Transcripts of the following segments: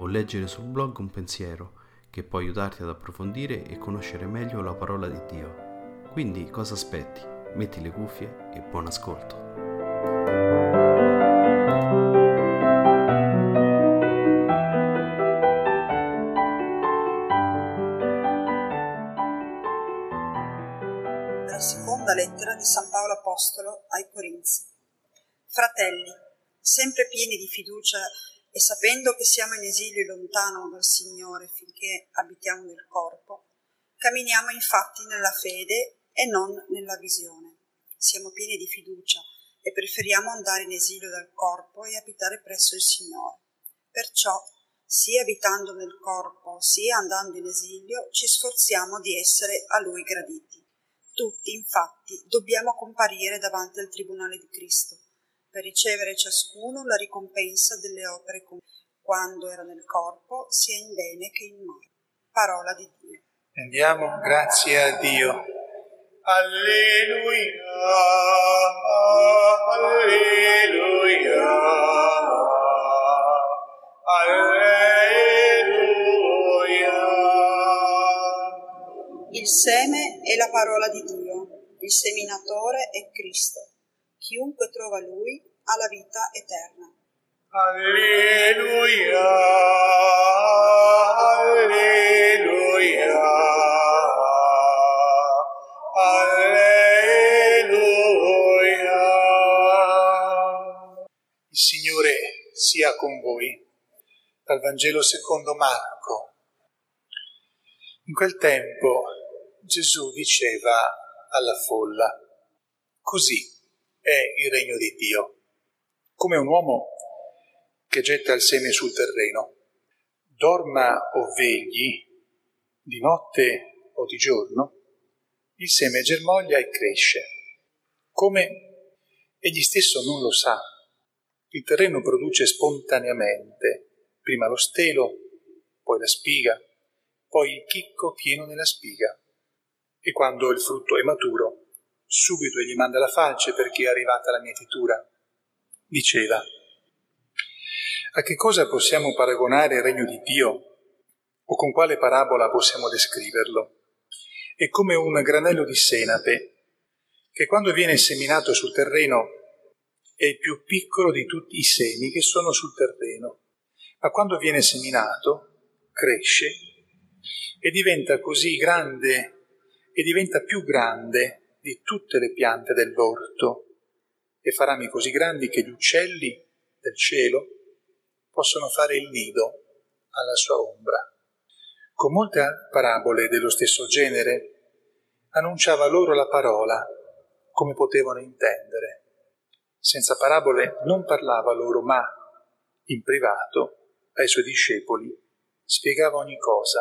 o leggere sul blog un pensiero che può aiutarti ad approfondire e conoscere meglio la parola di Dio. Quindi cosa aspetti? Metti le cuffie e buon ascolto. Dalla seconda lettera di San Paolo Apostolo ai Corinzi. Fratelli, sempre pieni di fiducia e sapendo che siamo in esilio lontano dal Signore finché abitiamo nel corpo, camminiamo infatti nella fede e non nella visione. Siamo pieni di fiducia e preferiamo andare in esilio dal corpo e abitare presso il Signore. Perciò, sia abitando nel corpo, sia andando in esilio, ci sforziamo di essere a Lui graditi. Tutti, infatti, dobbiamo comparire davanti al Tribunale di Cristo per ricevere ciascuno la ricompensa delle opere compiute, quando era nel corpo, sia in bene che in male. Parola di Dio. Andiamo, grazie a Dio. Alleluia, alleluia, alleluia. Il seme è la parola di Dio, il seminatore è Cristo. Chiunque trova Lui ha la vita eterna. Alleluia, alleluia, alleluia. Il Signore sia con voi. Dal Vangelo secondo Marco. In quel tempo Gesù diceva alla folla, così è il regno di Dio come un uomo che getta il seme sul terreno. Dorma o vegli, di notte o di giorno, il seme germoglia e cresce. Come egli stesso non lo sa, il terreno produce spontaneamente prima lo stelo, poi la spiga, poi il chicco pieno nella spiga. E quando il frutto è maturo, subito egli manda la falce perché è arrivata la mietitura. Diceva, a che cosa possiamo paragonare il regno di Dio? O con quale parabola possiamo descriverlo? È come un granello di senape che quando viene seminato sul terreno è il più piccolo di tutti i semi che sono sul terreno, ma quando viene seminato cresce e diventa così grande e diventa più grande di tutte le piante dell'orto e fa rami così grandi che gli uccelli del cielo possono fare il nido alla sua ombra. Con molte parabole dello stesso genere annunciava loro la parola come potevano intendere. Senza parabole non parlava loro, ma in privato ai suoi discepoli spiegava ogni cosa.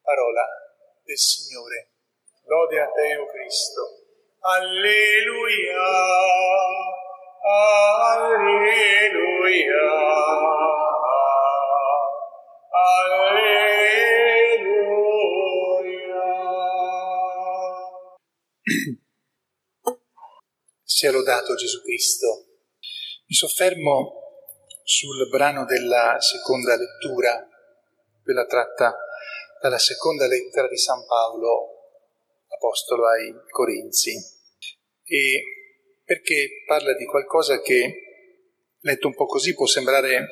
Parola del Signore. Lode a te, o Cristo. Alleluia, alleluia, alleluia. Sia lodato Gesù Cristo. Mi soffermo sul brano della seconda lettura, quella tratta dalla seconda lettera di San Paolo, apostolo ai Corinzi e perché parla di qualcosa che, letto un po' così, può sembrare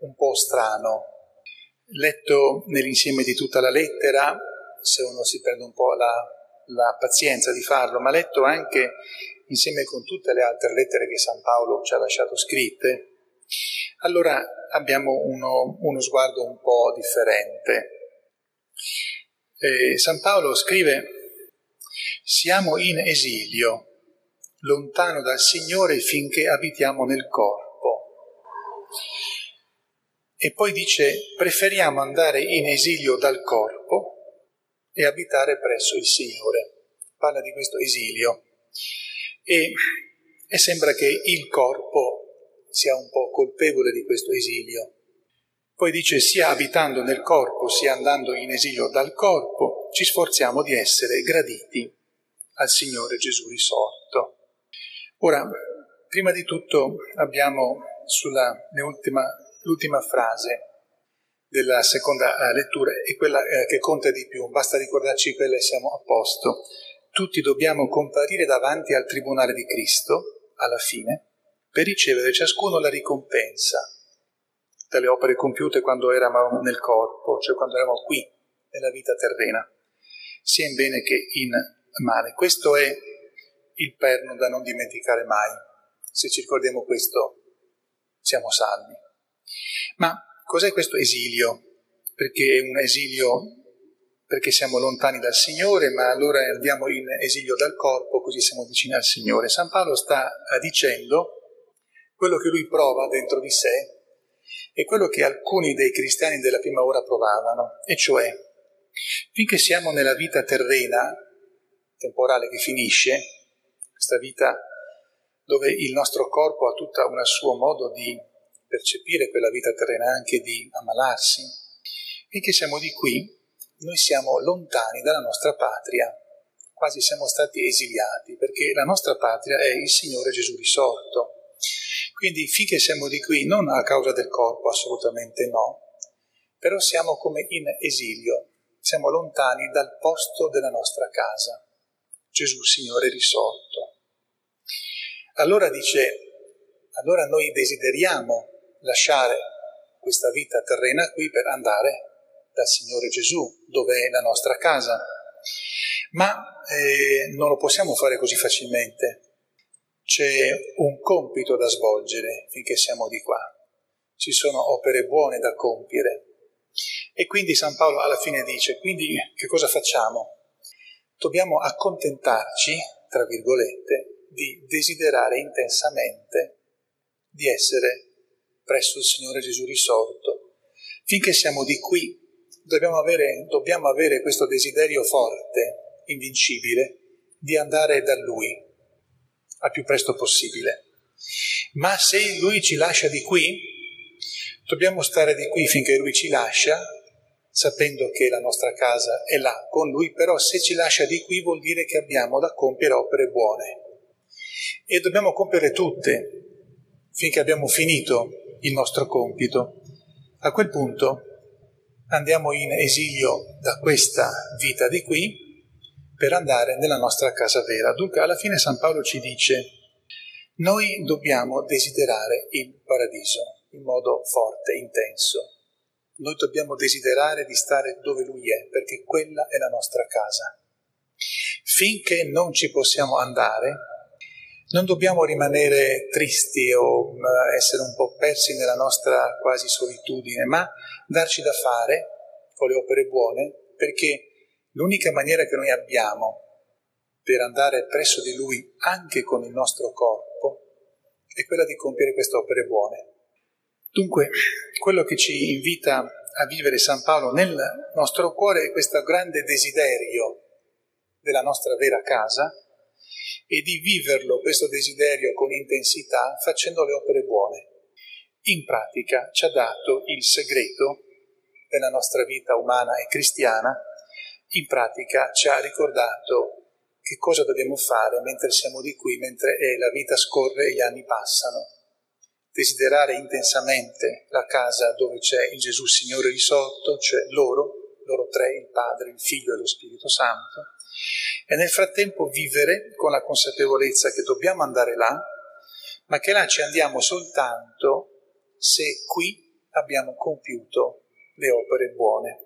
un po' strano. Letto nell'insieme di tutta la lettera, se uno si prende un po' la, la pazienza di farlo, ma letto anche insieme con tutte le altre lettere che San Paolo ci ha lasciato scritte, allora abbiamo uno, uno sguardo un po' differente. Eh, San Paolo scrive, siamo in esilio lontano dal Signore finché abitiamo nel corpo. E poi dice, preferiamo andare in esilio dal corpo e abitare presso il Signore. Parla di questo esilio. E, e sembra che il corpo sia un po' colpevole di questo esilio. Poi dice, sia abitando nel corpo, sia andando in esilio dal corpo, ci sforziamo di essere graditi al Signore Gesù risorto. Ora, prima di tutto abbiamo sulla l'ultima, l'ultima frase della seconda eh, lettura è quella eh, che conta di più, basta ricordarci quella e siamo a posto. Tutti dobbiamo comparire davanti al Tribunale di Cristo, alla fine, per ricevere ciascuno la ricompensa delle opere compiute quando eravamo nel corpo, cioè quando eravamo qui, nella vita terrena, sia in bene che in male. Questo è il perno da non dimenticare mai. Se ci ricordiamo questo, siamo salvi. Ma cos'è questo esilio? Perché è un esilio perché siamo lontani dal Signore, ma allora andiamo in esilio dal corpo, così siamo vicini al Signore. San Paolo sta dicendo quello che lui prova dentro di sé e quello che alcuni dei cristiani della prima ora provavano, e cioè, finché siamo nella vita terrena, temporale che finisce, questa vita dove il nostro corpo ha tutto un suo modo di percepire quella vita terrena, anche di ammalarsi, finché siamo di qui, noi siamo lontani dalla nostra patria, quasi siamo stati esiliati, perché la nostra patria è il Signore Gesù risorto. Quindi finché siamo di qui, non a causa del corpo, assolutamente no, però siamo come in esilio, siamo lontani dal posto della nostra casa. Gesù Signore risorto. Allora dice, allora noi desideriamo lasciare questa vita terrena qui per andare dal Signore Gesù, dove è la nostra casa. Ma eh, non lo possiamo fare così facilmente. C'è un compito da svolgere finché siamo di qua. Ci sono opere buone da compiere. E quindi San Paolo alla fine dice, quindi che cosa facciamo? Dobbiamo accontentarci, tra virgolette, di desiderare intensamente di essere presso il Signore Gesù risorto. Finché siamo di qui, dobbiamo avere, dobbiamo avere questo desiderio forte, invincibile, di andare da Lui al più presto possibile. Ma se Lui ci lascia di qui, dobbiamo stare di qui finché Lui ci lascia sapendo che la nostra casa è là con Lui, però se ci lascia di qui vuol dire che abbiamo da compiere opere buone. E dobbiamo compiere tutte finché abbiamo finito il nostro compito. A quel punto andiamo in esilio da questa vita di qui per andare nella nostra casa vera. Dunque alla fine San Paolo ci dice, noi dobbiamo desiderare il paradiso in modo forte, intenso noi dobbiamo desiderare di stare dove Lui è, perché quella è la nostra casa. Finché non ci possiamo andare, non dobbiamo rimanere tristi o mm, essere un po' persi nella nostra quasi solitudine, ma darci da fare con le opere buone, perché l'unica maniera che noi abbiamo per andare presso di Lui anche con il nostro corpo è quella di compiere queste opere buone. Dunque, quello che ci invita a vivere San Paolo nel nostro cuore è questo grande desiderio della nostra vera casa e di viverlo, questo desiderio, con intensità, facendo le opere buone. In pratica ci ha dato il segreto della nostra vita umana e cristiana, in pratica ci ha ricordato che cosa dobbiamo fare mentre siamo di qui, mentre la vita scorre e gli anni passano desiderare intensamente la casa dove c'è il Gesù Signore risorto, cioè loro, loro tre, il Padre, il Figlio e lo Spirito Santo, e nel frattempo vivere con la consapevolezza che dobbiamo andare là, ma che là ci andiamo soltanto se qui abbiamo compiuto le opere buone.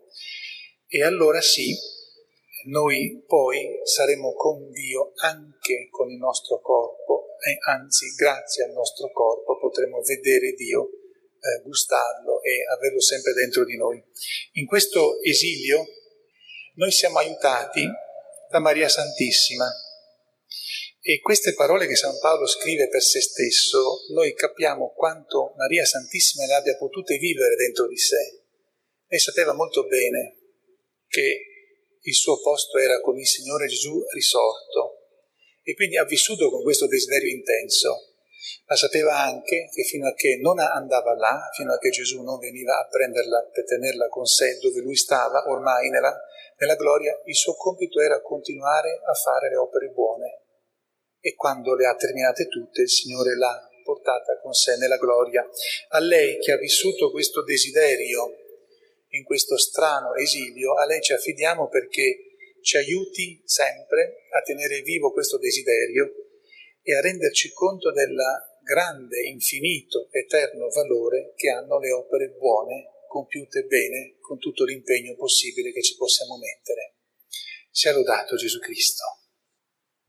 E allora sì, noi poi saremo con Dio anche con il nostro corpo anzi grazie al nostro corpo potremo vedere Dio, eh, gustarlo e averlo sempre dentro di noi. In questo esilio noi siamo aiutati da Maria Santissima E queste parole che San Paolo scrive per se stesso, noi capiamo quanto Maria Santissima le abbia potute vivere dentro di sé. Lei sapeva molto bene che il suo posto era con il Signore Gesù risorto e quindi ha vissuto con questo desiderio intenso, ma sapeva anche che fino a che non andava là, fino a che Gesù non veniva a prenderla per tenerla con sé dove lui stava, ormai nella, nella gloria, il suo compito era continuare a fare le opere buone e quando le ha terminate tutte il Signore l'ha portata con sé nella gloria. A lei che ha vissuto questo desiderio in questo strano esilio, a lei ci affidiamo perché ci aiuti sempre a tenere vivo questo desiderio e a renderci conto del grande, infinito, eterno valore che hanno le opere buone, compiute bene, con tutto l'impegno possibile che ci possiamo mettere. Sia lodato Gesù Cristo.